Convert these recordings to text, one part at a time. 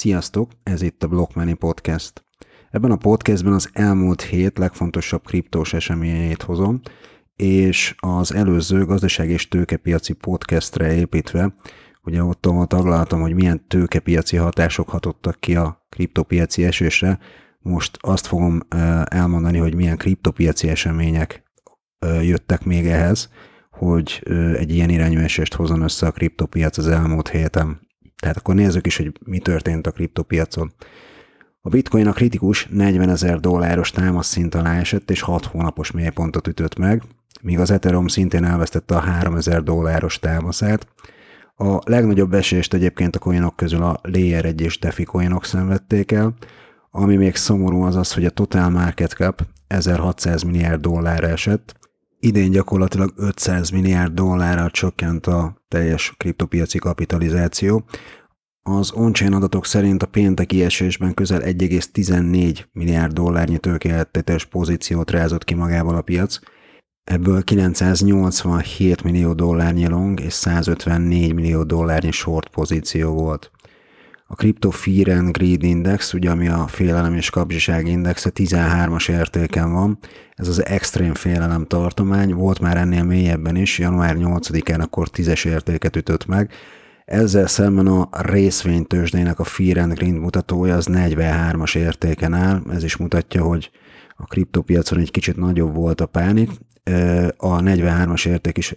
Sziasztok, ez itt a Blockmoney Podcast. Ebben a podcastben az elmúlt hét legfontosabb kriptós eseményeit hozom, és az előző gazdaság és tőkepiaci podcastre építve, ugye ott taglaltam, hogy milyen tőkepiaci hatások hatottak ki a kriptopiaci esésre, most azt fogom elmondani, hogy milyen kriptopiaci események jöttek még ehhez, hogy egy ilyen irányú esést hozzon össze a kriptopiac az elmúlt héten. Tehát akkor nézzük is, hogy mi történt a kriptopiacon. A bitcoin a kritikus 40 ezer dolláros szint alá esett, és 6 hónapos mélypontot ütött meg, míg az Ethereum szintén elvesztette a 3000 dolláros támaszát. A legnagyobb esést egyébként a coinok közül a Layer 1 és DeFi coinok szenvedték el, ami még szomorú az az, hogy a Total Market Cap 1600 milliárd dollárra esett, idén gyakorlatilag 500 milliárd dollárra csökkent a teljes kriptopiaci kapitalizáció. Az on-chain adatok szerint a pénteki esésben közel 1,14 milliárd dollárnyi tőkeeltetés pozíciót rázott ki magával a piac, ebből 987 millió dollárnyi long és 154 millió dollárnyi short pozíció volt. A Crypto Fear and Greed Index, ugye ami a félelem és kapzsiság indexe 13-as értéken van, ez az extrém félelem tartomány, volt már ennél mélyebben is, január 8-án akkor 10-es értéket ütött meg, ezzel szemben a részvénytősdének a Fear and Greed mutatója az 43-as értéken áll, ez is mutatja, hogy a kriptopiacon egy kicsit nagyobb volt a pánik. A 43-as érték is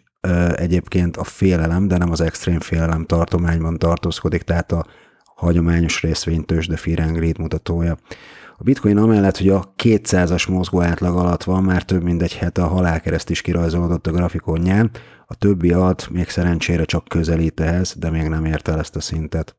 egyébként a félelem, de nem az extrém félelem tartományban tartózkodik, tehát a hagyományos részvénytős, de Fear mutatója. A bitcoin amellett, hogy a 200-as mozgó átlag alatt van, már több mint egy hete a halálkereszt is kirajzolódott a grafikonján, a többi alatt még szerencsére csak közelít ehhez, de még nem ért el ezt a szintet.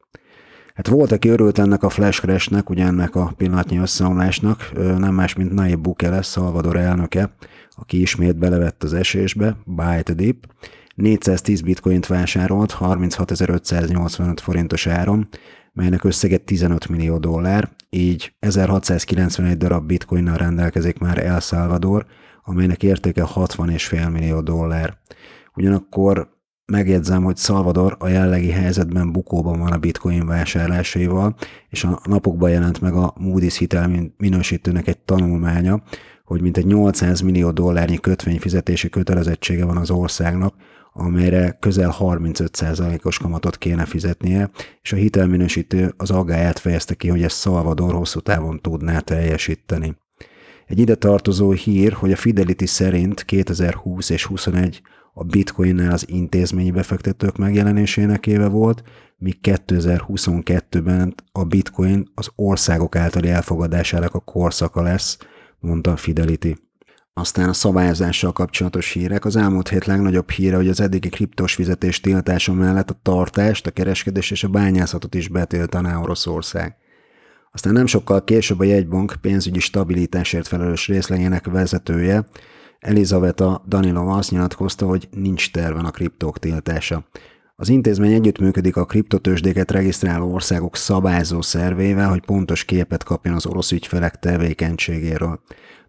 Hát volt, aki örült ennek a flash crashnek, ugye ennek a pillanatnyi összeomlásnak, nem más, mint Nayib Bukele, Salvador elnöke, aki ismét belevett az esésbe, buy the dip, 410 bitcoint vásárolt 36.585 forintos áron, melynek összege 15 millió dollár, így 1691 darab bitcoinnal rendelkezik már El Salvador, amelynek értéke 60,5 millió dollár. Ugyanakkor megjegyzem, hogy Salvador a jellegi helyzetben bukóban van a bitcoin vásárlásaival, és a napokban jelent meg a Moody's hitel minősítőnek egy tanulmánya, hogy mintegy 800 millió dollárnyi kötvényfizetési kötelezettsége van az országnak, amelyre közel 35%-os kamatot kéne fizetnie, és a hitelminősítő az aggáját fejezte ki, hogy ezt Salvador hosszú távon tudná teljesíteni. Egy ide tartozó hír, hogy a Fidelity szerint 2020 és 21 a bitcoinnál az intézményi befektetők megjelenésének éve volt, míg 2022-ben a bitcoin az országok általi elfogadásának a korszaka lesz, mondta Fidelity. Aztán a szabályozással kapcsolatos hírek. Az elmúlt hét legnagyobb híre, hogy az eddigi kriptos fizetés tiltása mellett a tartást, a kereskedés és a bányászatot is betiltaná Oroszország. Aztán nem sokkal később a jegybank pénzügyi stabilitásért felelős részlegének vezetője, Elizaveta Danilova azt nyilatkozta, hogy nincs terven a kriptók tiltása. Az intézmény együttműködik a kriptotősdéket regisztráló országok szabályzó szervével, hogy pontos képet kapjon az orosz ügyfelek tevékenységéről.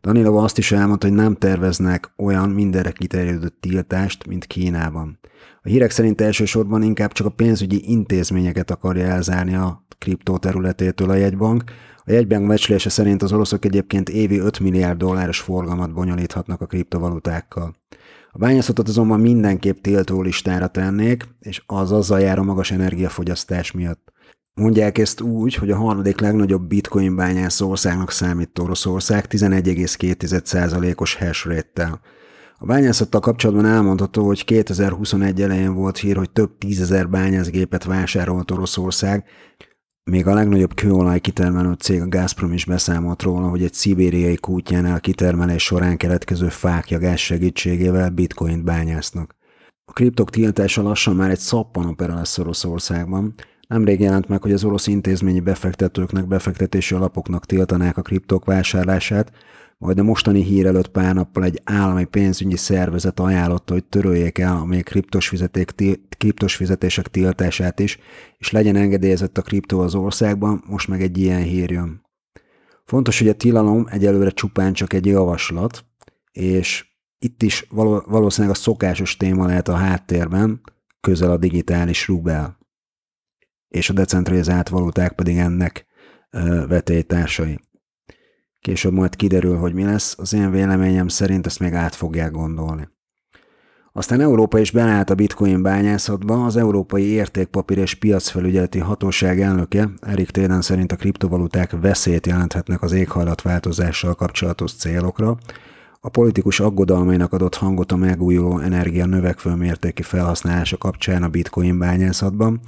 Danilova azt is elmondta, hogy nem terveznek olyan mindenre kiterjedő tiltást, mint Kínában. A hírek szerint elsősorban inkább csak a pénzügyi intézményeket akarja elzárni a kriptó területétől a jegybank. A jegybank becslése szerint az oroszok egyébként évi 5 milliárd dolláros forgalmat bonyolíthatnak a kriptovalutákkal. A bányászatot azonban mindenképp tiltó listára tennék, és az azzal jár a magas energiafogyasztás miatt. Mondják ezt úgy, hogy a harmadik legnagyobb bitcoin bányász országnak számít Oroszország 11,2%-os hash rate-tel. A bányászattal kapcsolatban elmondható, hogy 2021 elején volt hír, hogy több tízezer bányászgépet vásárolt Oroszország, még a legnagyobb kőolaj kitermelő cég a Gazprom is beszámolt róla, hogy egy szibériai kútjánál kitermelés során keletkező fákja gáz segítségével bitcoint bányásznak. A kriptok tiltása lassan már egy szappanopera lesz Oroszországban, Nemrég jelent meg, hogy az orosz intézményi befektetőknek, befektetési alapoknak tiltanák a kriptok vásárlását, majd a mostani hír előtt pár nappal egy állami pénzügyi szervezet ajánlotta, hogy töröljék el a még kriptos, fizeték, kriptos fizetések tiltását is, és legyen engedélyezett a kriptó az országban, most meg egy ilyen hír jön. Fontos, hogy a tilalom egyelőre csupán csak egy javaslat, és itt is valószínűleg a szokásos téma lehet a háttérben, közel a digitális rubel. És a decentralizált valuták pedig ennek vetélytársai. Később majd kiderül, hogy mi lesz, az én véleményem szerint ezt még át fogják gondolni. Aztán Európa is beállt a bitcoin bányászatba, az Európai Értékpapír és Piacfelügyeleti Hatóság elnöke Erik Téden szerint a kriptovaluták veszélyt jelenthetnek az éghajlatváltozással kapcsolatos célokra, a politikus aggodalmainak adott hangot a megújuló energia növekvő mértéki felhasználása kapcsán a bitcoin bányászatban,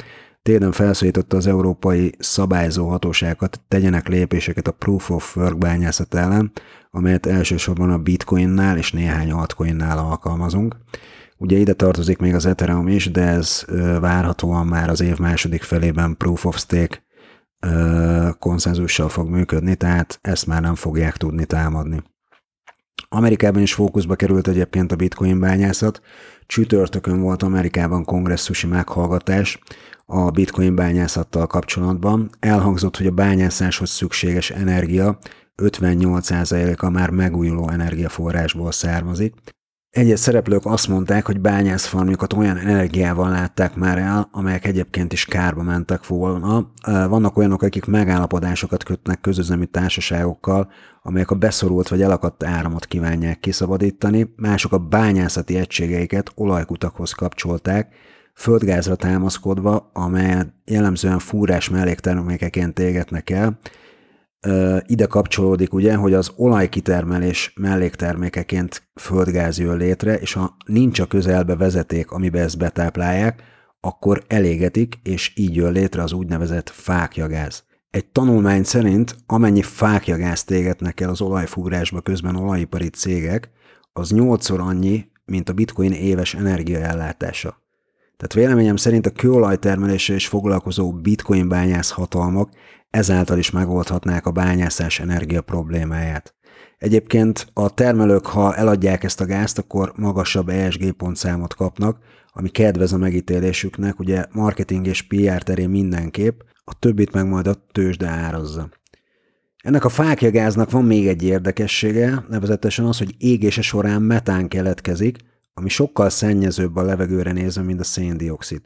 Téden felszólította az európai szabályzó hatóságokat, tegyenek lépéseket a Proof of Work bányászat ellen, amelyet elsősorban a bitcoinnál és néhány altcoinnál alkalmazunk. Ugye ide tartozik még az Ethereum is, de ez várhatóan már az év második felében Proof of Stake konszenzussal fog működni, tehát ezt már nem fogják tudni támadni. Amerikában is fókuszba került egyébként a bitcoin bányászat. Csütörtökön volt Amerikában kongresszusi meghallgatás a bitcoin bányászattal kapcsolatban. Elhangzott, hogy a bányászáshoz szükséges energia 58%-a már megújuló energiaforrásból származik. Egyes szereplők azt mondták, hogy bányászfarmjukat olyan energiával látták már el, amelyek egyébként is kárba mentek volna. Vannak olyanok, akik megállapodásokat kötnek közözemi társaságokkal, amelyek a beszorult vagy elakadt áramot kívánják kiszabadítani, mások a bányászati egységeiket olajkutakhoz kapcsolták, földgázra támaszkodva, amelyet jellemzően fúrás melléktermékeként égetnek el, ide kapcsolódik ugye, hogy az olajkitermelés melléktermékeként földgáz jön létre, és ha nincs a közelbe vezeték, amiben ezt betáplálják, akkor elégetik, és így jön létre az úgynevezett fákjagáz. Egy tanulmány szerint amennyi fákjagázt égetnek el az olajfúrásba közben olajipari cégek, az nyolcszor annyi, mint a bitcoin éves energiaellátása. Tehát véleményem szerint a kőolajtermeléssel is foglalkozó bitcoin bányász hatalmak ezáltal is megoldhatnák a bányászás energia problémáját. Egyébként a termelők, ha eladják ezt a gázt, akkor magasabb ESG pontszámot kapnak, ami kedvez a megítélésüknek, ugye marketing és PR terén mindenképp, a többit meg majd a tőzsde árazza. Ennek a fákjagáznak van még egy érdekessége, nevezetesen az, hogy égése során metán keletkezik, ami sokkal szennyezőbb a levegőre nézve, mint a széndiokszid.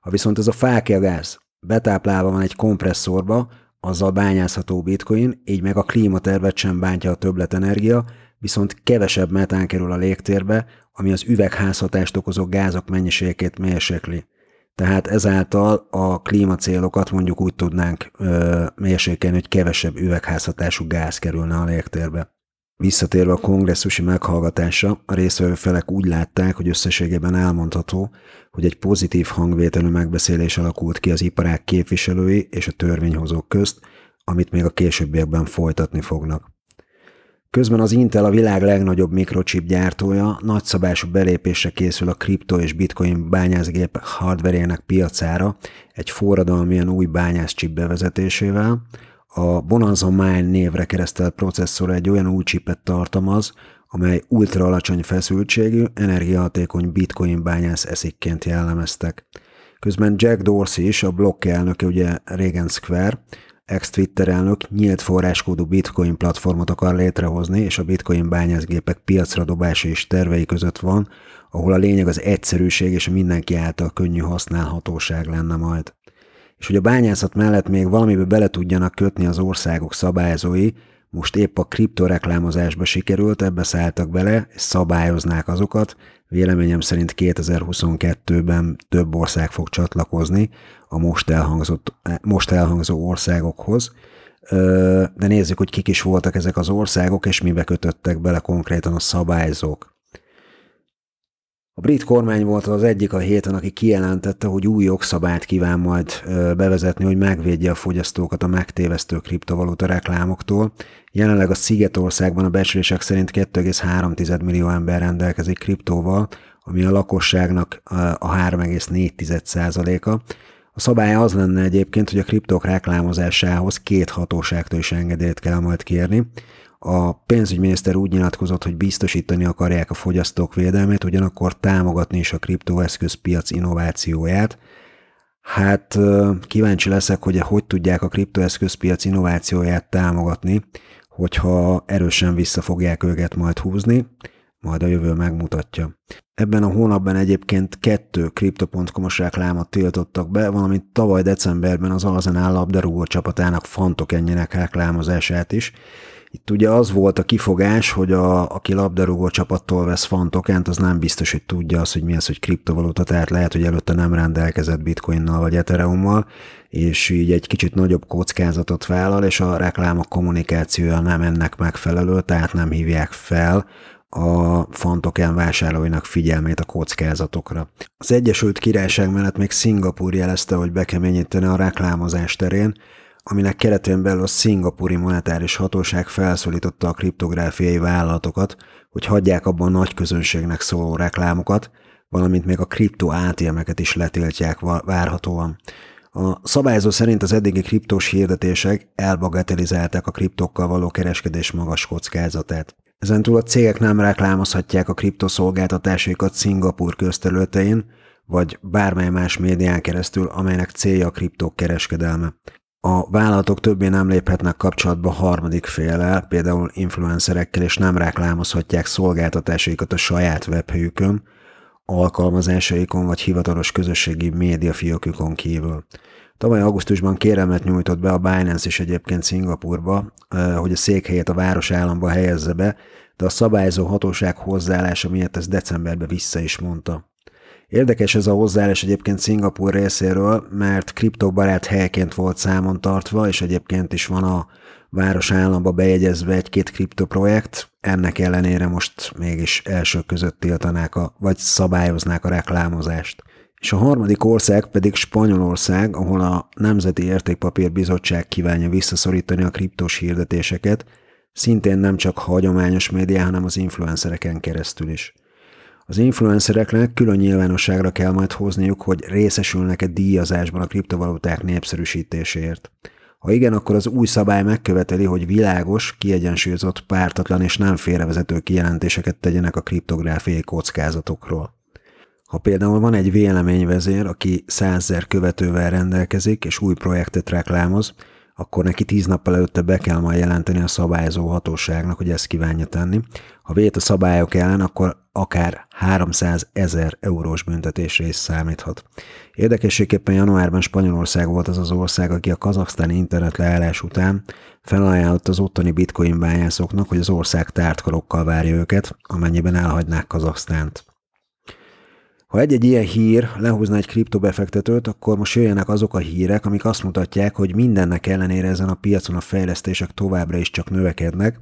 Ha viszont ez a fákjagáz betáplálva van egy kompresszorba, azzal bányázható bitcoin, így meg a klímatervet sem bántja a többletenergia, viszont kevesebb metán kerül a légtérbe, ami az üvegházhatást okozó gázok mennyiségét mérsékli. Tehát ezáltal a klímacélokat mondjuk úgy tudnánk mérsékelni, hogy kevesebb üvegházhatású gáz kerülne a légtérbe. Visszatérve a kongresszusi meghallgatásra, a résztvevő felek úgy látták, hogy összességében elmondható, hogy egy pozitív hangvételű megbeszélés alakult ki az iparák képviselői és a törvényhozók közt, amit még a későbbiekben folytatni fognak. Közben az Intel a világ legnagyobb mikrochip gyártója nagyszabású belépésre készül a kripto és bitcoin bányászgép hardverének piacára egy forradalmilyen új bányászchip bevezetésével, a Bonanza Mine névre keresztelt processzor egy olyan új csipet tartalmaz, amely ultra alacsony feszültségű, energiahatékony bitcoin bányász eszikként jellemeztek. Közben Jack Dorsey is, a blokk elnöke, ugye Reagan Square, ex-Twitter elnök nyílt forráskódú bitcoin platformot akar létrehozni, és a bitcoin bányászgépek piacra dobása is tervei között van, ahol a lényeg az egyszerűség és a mindenki által könnyű használhatóság lenne majd és hogy a bányászat mellett még valamibe bele tudjanak kötni az országok szabályzói, most épp a kriptoreklámozásba sikerült, ebbe szálltak bele, és szabályoznák azokat. Véleményem szerint 2022-ben több ország fog csatlakozni a most, elhangzott, most elhangzó országokhoz. De nézzük, hogy kik is voltak ezek az országok, és mibe kötöttek bele konkrétan a szabályzók. A brit kormány volt az egyik a héten, aki kijelentette, hogy új jogszabályt kíván majd bevezetni, hogy megvédje a fogyasztókat a megtévesztő kriptovaluta reklámoktól. Jelenleg a Szigetországban a becslések szerint 2,3 millió ember rendelkezik kriptóval, ami a lakosságnak a 3,4 a A szabály az lenne egyébként, hogy a kriptók reklámozásához két hatóságtól is engedélyt kell majd kérni. A pénzügyminiszter úgy nyilatkozott, hogy biztosítani akarják a fogyasztók védelmét, ugyanakkor támogatni is a kriptoeszközpiac innovációját. Hát kíváncsi leszek, hogy hogy tudják a kriptoeszközpiac innovációját támogatni, hogyha erősen vissza fogják őket majd húzni. majd a jövő megmutatja. Ebben a hónapban egyébként kettő Crypto.com-os reklámot tiltottak be, valamint tavaly decemberben az Arsenal labdarúgó csapatának ennyire reklámozását is, itt ugye az volt a kifogás, hogy a, aki labdarúgó csapattól vesz fantokent, az nem biztos, hogy tudja azt, hogy mi az, hogy kriptovaluta, tehát lehet, hogy előtte nem rendelkezett bitcoinnal vagy ethereummal, és így egy kicsit nagyobb kockázatot vállal, és a reklámok kommunikációja nem ennek megfelelő, tehát nem hívják fel a fantoken vásárlóinak figyelmét a kockázatokra. Az Egyesült Királyság mellett még Szingapúr jelezte, hogy bekeményíteni a reklámozás terén, aminek keretén belül a szingapúri monetáris hatóság felszólította a kriptográfiai vállalatokat, hogy hagyják abban a nagy közönségnek szóló reklámokat, valamint még a kripto ATM-eket is letiltják várhatóan. A szabályozó szerint az eddigi kriptós hirdetések elbagatelizálták a kriptokkal való kereskedés magas kockázatát. Ezentúl a cégek nem reklámozhatják a kriptoszolgáltatásaikat Szingapúr közterületein, vagy bármely más médián keresztül, amelynek célja a kriptók kereskedelme. A vállalatok többé nem léphetnek kapcsolatba harmadik féllel, például influencerekkel, és nem reklámozhatják szolgáltatásaikat a saját webhelyükön, alkalmazásaikon vagy hivatalos közösségi médiafiókükon kívül. Tavaly augusztusban kérelmet nyújtott be a Binance is egyébként Szingapurba, hogy a székhelyét a városállamba helyezze be, de a szabályozó hatóság hozzáállása miatt ezt decemberben vissza is mondta. Érdekes ez a hozzáállás egyébként Szingapúr részéről, mert kriptobarát helyként volt számon tartva, és egyébként is van a város államba bejegyezve egy-két kriptoprojekt, ennek ellenére most mégis elsők között tiltanák, a, vagy szabályoznák a reklámozást. És a harmadik ország pedig Spanyolország, ahol a Nemzeti Értékpapír Bizottság kívánja visszaszorítani a kriptos hirdetéseket, szintén nem csak hagyományos médiá, hanem az influencereken keresztül is. Az influencereknek külön nyilvánosságra kell majd hozniuk, hogy részesülnek-e díjazásban a kriptovaluták népszerűsítéséért. Ha igen, akkor az új szabály megköveteli, hogy világos, kiegyensúlyozott, pártatlan és nem félrevezető kijelentéseket tegyenek a kriptográfiai kockázatokról. Ha például van egy véleményvezér, aki százzer követővel rendelkezik és új projektet reklámoz, akkor neki tíz nappal előtte be kell majd jelenteni a szabályozó hatóságnak, hogy ezt kívánja tenni. Ha vét a szabályok ellen, akkor akár 300 ezer eurós büntetésre is számíthat. Érdekességképpen januárban Spanyolország volt az az ország, aki a kazaksztáni internet leállás után felajánlott az ottani bitcoin bányászoknak, hogy az ország tártkarokkal várja őket, amennyiben elhagynák Kazaksztánt. Ha egy-egy ilyen hír lehúzna egy kriptobefektetőt, akkor most jöjjenek azok a hírek, amik azt mutatják, hogy mindennek ellenére ezen a piacon a fejlesztések továbbra is csak növekednek,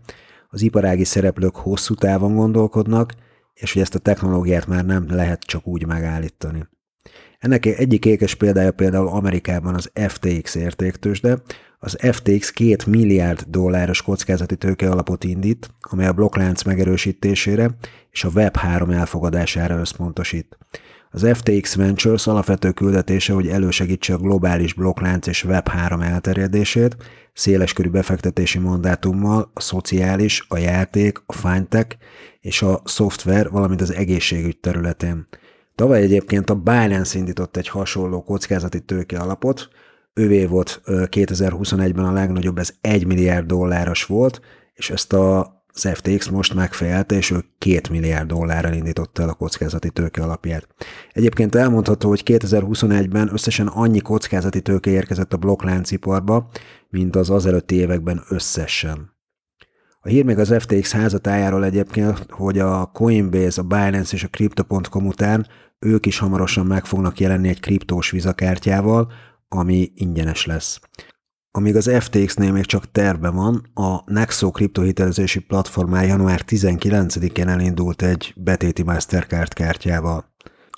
az iparági szereplők hosszú távon gondolkodnak, és hogy ezt a technológiát már nem lehet csak úgy megállítani. Ennek egyik ékes példája például Amerikában az FTX értéktősde. Az FTX két milliárd dolláros kockázati tőke indít, amely a blokklánc megerősítésére és a Web3 elfogadására összpontosít. Az FTX Ventures alapvető küldetése, hogy elősegítse a globális blokklánc és Web3 elterjedését, széleskörű befektetési mandátummal a szociális, a játék, a fintech és a szoftver, valamint az egészségügy területén. Tavaly egyébként a Binance indított egy hasonló kockázati tőke alapot, ővé volt 2021-ben a legnagyobb, ez 1 milliárd dolláros volt, és ezt a az FTX most megfejelte, és ő 2 milliárd dollárral indította el a kockázati tőke alapját. Egyébként elmondható, hogy 2021-ben összesen annyi kockázati tőke érkezett a blokklánciparba, mint az azelőtti években összesen. A hír még az FTX házatájáról egyébként, hogy a Coinbase, a Binance és a Crypto.com után ők is hamarosan meg fognak jelenni egy kriptós vizakártyával, ami ingyenes lesz. Amíg az FTX-nél még csak terve van, a Nexo kriptohitelezési platformán január 19-én elindult egy betéti Mastercard kártyával.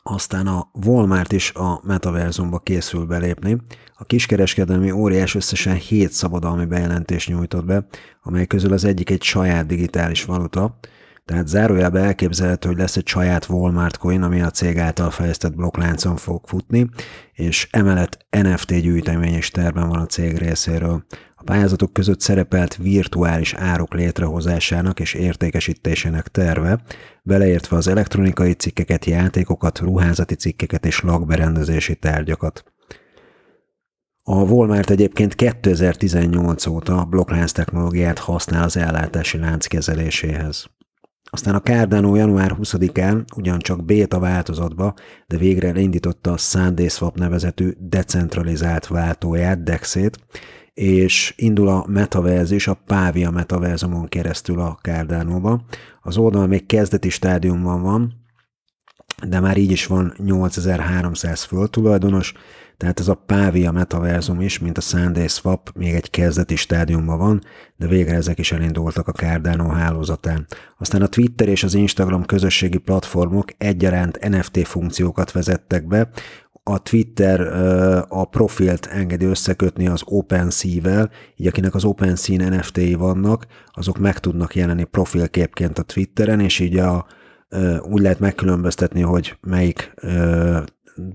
Aztán a Walmart is a metaverzumba készül belépni. A kiskereskedelmi óriás összesen 7 szabadalmi bejelentést nyújtott be, amely közül az egyik egy saját digitális valuta, tehát zárójelben elképzelhető, hogy lesz egy saját Walmart coin, ami a cég által fejlesztett blokkláncon fog futni, és emellett NFT gyűjtemény is terben van a cég részéről. A pályázatok között szerepelt virtuális áruk létrehozásának és értékesítésének terve, beleértve az elektronikai cikkeket, játékokat, ruházati cikkeket és lakberendezési tárgyakat. A Walmart egyébként 2018 óta blokklánc technológiát használ az ellátási lánc kezeléséhez. Aztán a Cardano január 20-án ugyancsak beta változatba, de végre elindította a SundaeSwap nevezetű decentralizált váltóját, DEX-ét, és indul a metaverzis a Pávia metaverzumon keresztül a Cardano-ba. Az oldal még kezdeti stádiumban van, de már így is van 8300 földtulajdonos, tehát ez a Pávia metaverzum is, mint a Sunday Swap, még egy kezdeti stádiumban van, de végre ezek is elindultak a Cardano hálózatán. Aztán a Twitter és az Instagram közösségi platformok egyaránt NFT funkciókat vezettek be, a Twitter a profilt engedi összekötni az OpenSea-vel, így akinek az OpenSea NFT-i vannak, azok meg tudnak jelenni profilképként a Twitteren, és így a, úgy lehet megkülönböztetni, hogy melyik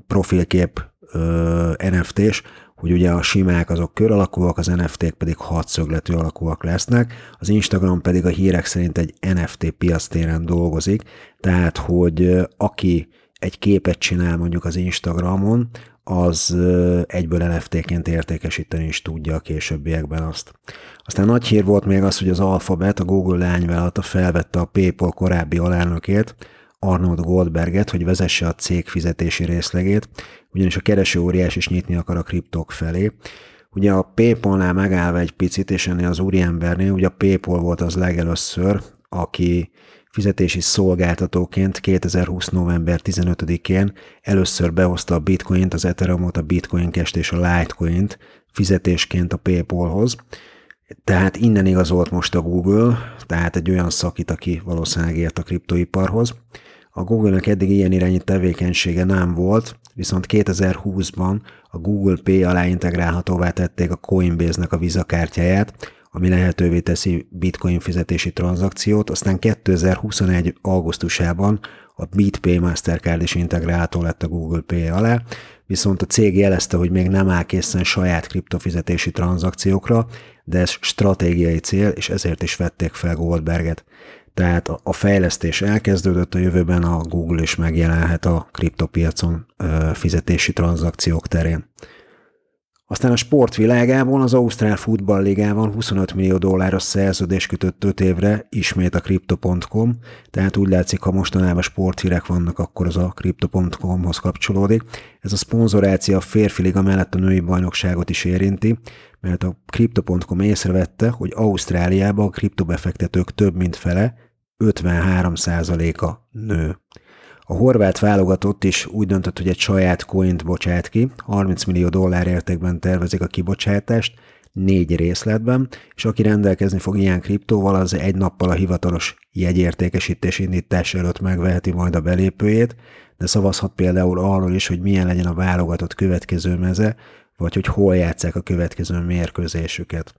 profilkép NFT-s, hogy ugye a simák azok kör alakúak, az NFT-k pedig hatszögletű alakúak lesznek, az Instagram pedig a hírek szerint egy NFT piasztéren dolgozik, tehát hogy aki egy képet csinál mondjuk az Instagramon, az egyből NFT-ként értékesíteni is tudja a későbbiekben azt. Aztán nagy hír volt még az, hogy az Alphabet, a Google lányvállalata felvette a PayPal korábbi alelnökét, Arnold Goldberget, hogy vezesse a cég fizetési részlegét, ugyanis a kereső óriás is nyitni akar a kriptok felé. Ugye a PayPal-nál megállva egy picit, és ennél az úriembernél, ugye a PayPal volt az legelőször, aki fizetési szolgáltatóként 2020. november 15-én először behozta a bitcoint, az Ethereumot, a bitcoin cash és a litecoint fizetésként a PayPalhoz. Tehát innen igazolt most a Google, tehát egy olyan szakít, aki valószínűleg ért a kriptoiparhoz. A Google-nek eddig ilyen irányi tevékenysége nem volt, viszont 2020-ban a Google Pay alá integrálhatóvá tették a Coinbase-nek a Visa kártyáját, ami lehetővé teszi bitcoin fizetési tranzakciót, aztán 2021. augusztusában a BitPay Mastercard is integrálható lett a Google Pay alá, viszont a cég jelezte, hogy még nem áll készen saját kriptofizetési tranzakciókra, de ez stratégiai cél, és ezért is vették fel Goldberget. Tehát a fejlesztés elkezdődött, a jövőben a Google is megjelenhet a kriptopiacon fizetési tranzakciók terén. Aztán a sportvilágában az Ausztrál Futballligában 25 millió dolláros szerződés kötött 5 évre, ismét a Crypto.com, tehát úgy látszik, ha mostanában sporthírek vannak, akkor az a Crypto.com-hoz kapcsolódik. Ez a szponzoráció a férfi liga mellett a női bajnokságot is érinti, mert a Crypto.com észrevette, hogy Ausztráliában a kriptobefektetők több mint fele, 53%-a nő. A horvát válogatott is úgy döntött, hogy egy saját coint bocsát ki, 30 millió dollár értékben tervezik a kibocsátást, négy részletben, és aki rendelkezni fog ilyen kriptóval, az egy nappal a hivatalos jegyértékesítés indítás előtt megveheti majd a belépőjét, de szavazhat például arról is, hogy milyen legyen a válogatott következő meze, vagy hogy hol játszák a következő mérkőzésüket.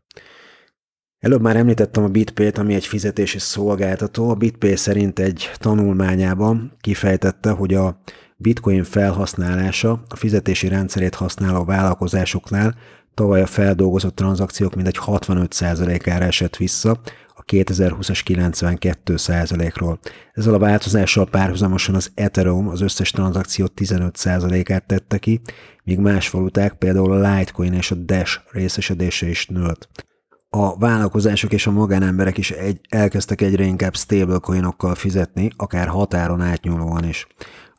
Előbb már említettem a BitPay-t, ami egy fizetési szolgáltató. A BitPay szerint egy tanulmányában kifejtette, hogy a bitcoin felhasználása a fizetési rendszerét használó vállalkozásoknál tavaly a feldolgozott tranzakciók mindegy 65%-ára esett vissza, a 2020-as 92%-ról. Ezzel a változással párhuzamosan az Ethereum az összes tranzakció 15%-át tette ki, míg más valuták, például a Litecoin és a Dash részesedése is nőtt a vállalkozások és a magánemberek is egy, elkezdtek egyre inkább stablecoinokkal fizetni, akár határon átnyúlóan is.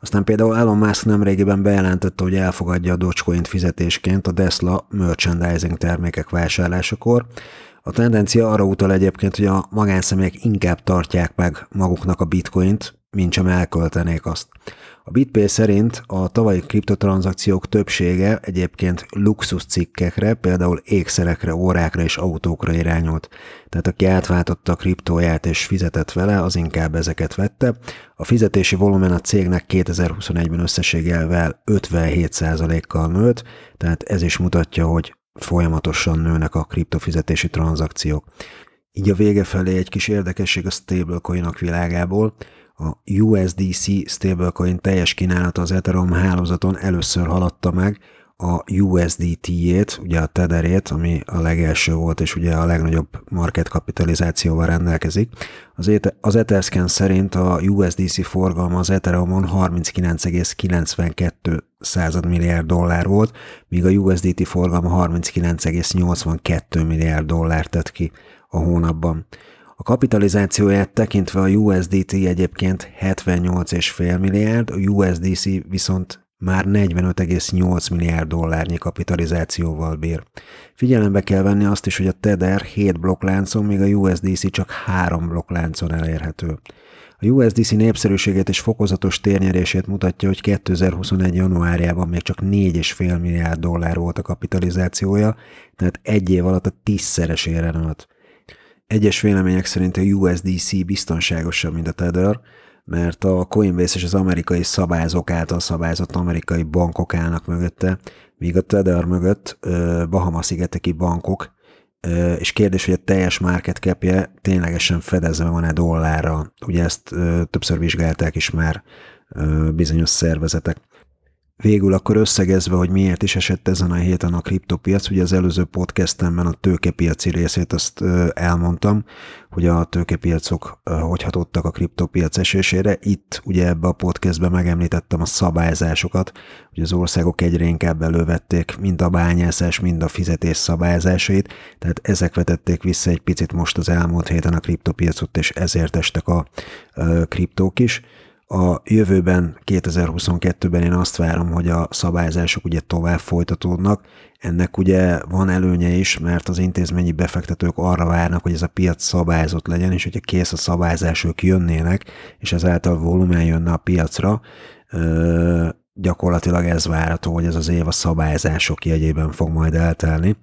Aztán például Elon Musk nemrégiben bejelentette, hogy elfogadja a Dogecoin fizetésként a Tesla merchandising termékek vásárlásakor. A tendencia arra utal egyébként, hogy a magánszemélyek inkább tartják meg maguknak a bitcoint, mint sem elköltenék azt. A BitPay szerint a tavalyi kriptotranszakciók többsége egyébként luxus cikkekre, például ékszerekre, órákra és autókra irányult. Tehát aki átváltotta a kriptóját és fizetett vele, az inkább ezeket vette. A fizetési volumen a cégnek 2021-ben összességelvel 57%-kal nőtt, tehát ez is mutatja, hogy folyamatosan nőnek a kriptofizetési tranzakciók. Így a vége felé egy kis érdekesség a stablecoinok világából. A USDC stablecoin teljes kínálata az Ethereum hálózaton először haladta meg a USDT-jét, ugye a Tetherét, ami a legelső volt, és ugye a legnagyobb market kapitalizációval rendelkezik. Az, Ether, az Etherscan szerint a USDC forgalma az Ethereumon 39,92 század milliárd dollár volt, míg a USDT forgalma 39,82 milliárd dollár tett ki a hónapban. A kapitalizációját tekintve a USDT egyébként 78,5 milliárd, a USDC viszont már 45,8 milliárd dollárnyi kapitalizációval bír. Figyelembe kell venni azt is, hogy a Tether 7 blokkláncon, míg a USDC csak 3 blokkláncon elérhető. A USDC népszerűségét és fokozatos térnyerését mutatja, hogy 2021. januárjában még csak 4,5 milliárd dollár volt a kapitalizációja, tehát egy év alatt a tízszeresére nőtt. Egyes vélemények szerint a USDC biztonságosabb, mint a Tether, mert a Coinbase és az amerikai szabályzók által szabályzott amerikai bankok állnak mögötte, míg a Tether mögött Bahama-szigeteki bankok, és kérdés, hogy a teljes market capje ténylegesen fedezve van-e dollárra. Ugye ezt többször vizsgálták is már bizonyos szervezetek. Végül akkor összegezve, hogy miért is esett ezen a héten a kriptopiac, ugye az előző podcastemben a tőkepiaci részét azt elmondtam, hogy a tőkepiacok hogy hatottak a kriptopiac esésére. Itt ugye ebbe a podcastben megemlítettem a szabályzásokat, hogy az országok egyre inkább elővették mind a bányászás, mind a fizetés szabályzásait, tehát ezek vetették vissza egy picit most az elmúlt héten a kriptopiacot, és ezért estek a kriptók is. A jövőben, 2022-ben én azt várom, hogy a szabályzások ugye tovább folytatódnak. Ennek ugye van előnye is, mert az intézményi befektetők arra várnak, hogy ez a piac szabályzott legyen, és hogyha kész a szabályzás, ők jönnének, és ezáltal volumen jönne a piacra, gyakorlatilag ez várható, hogy ez az év a szabályzások jegyében fog majd eltelni,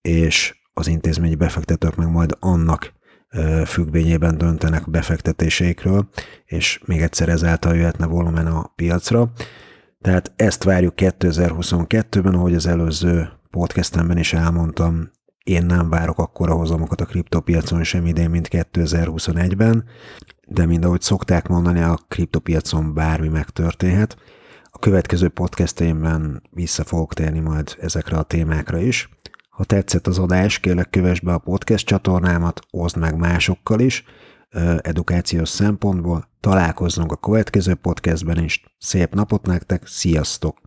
és az intézményi befektetők meg majd annak függvényében döntenek befektetéseikről, és még egyszer ezáltal jöhetne volumen a piacra. Tehát ezt várjuk 2022-ben, ahogy az előző podcastemben is elmondtam, én nem várok akkora hozamokat a kriptopiacon sem idén, mint 2021-ben, de mind ahogy szokták mondani, a kriptopiacon bármi megtörténhet. A következő podcasteimben vissza fogok térni majd ezekre a témákra is. Ha tetszett az adás, kérlek kövess be a podcast csatornámat, oszd meg másokkal is, edukációs szempontból. Találkozzunk a következő podcastben is. Szép napot nektek, sziasztok!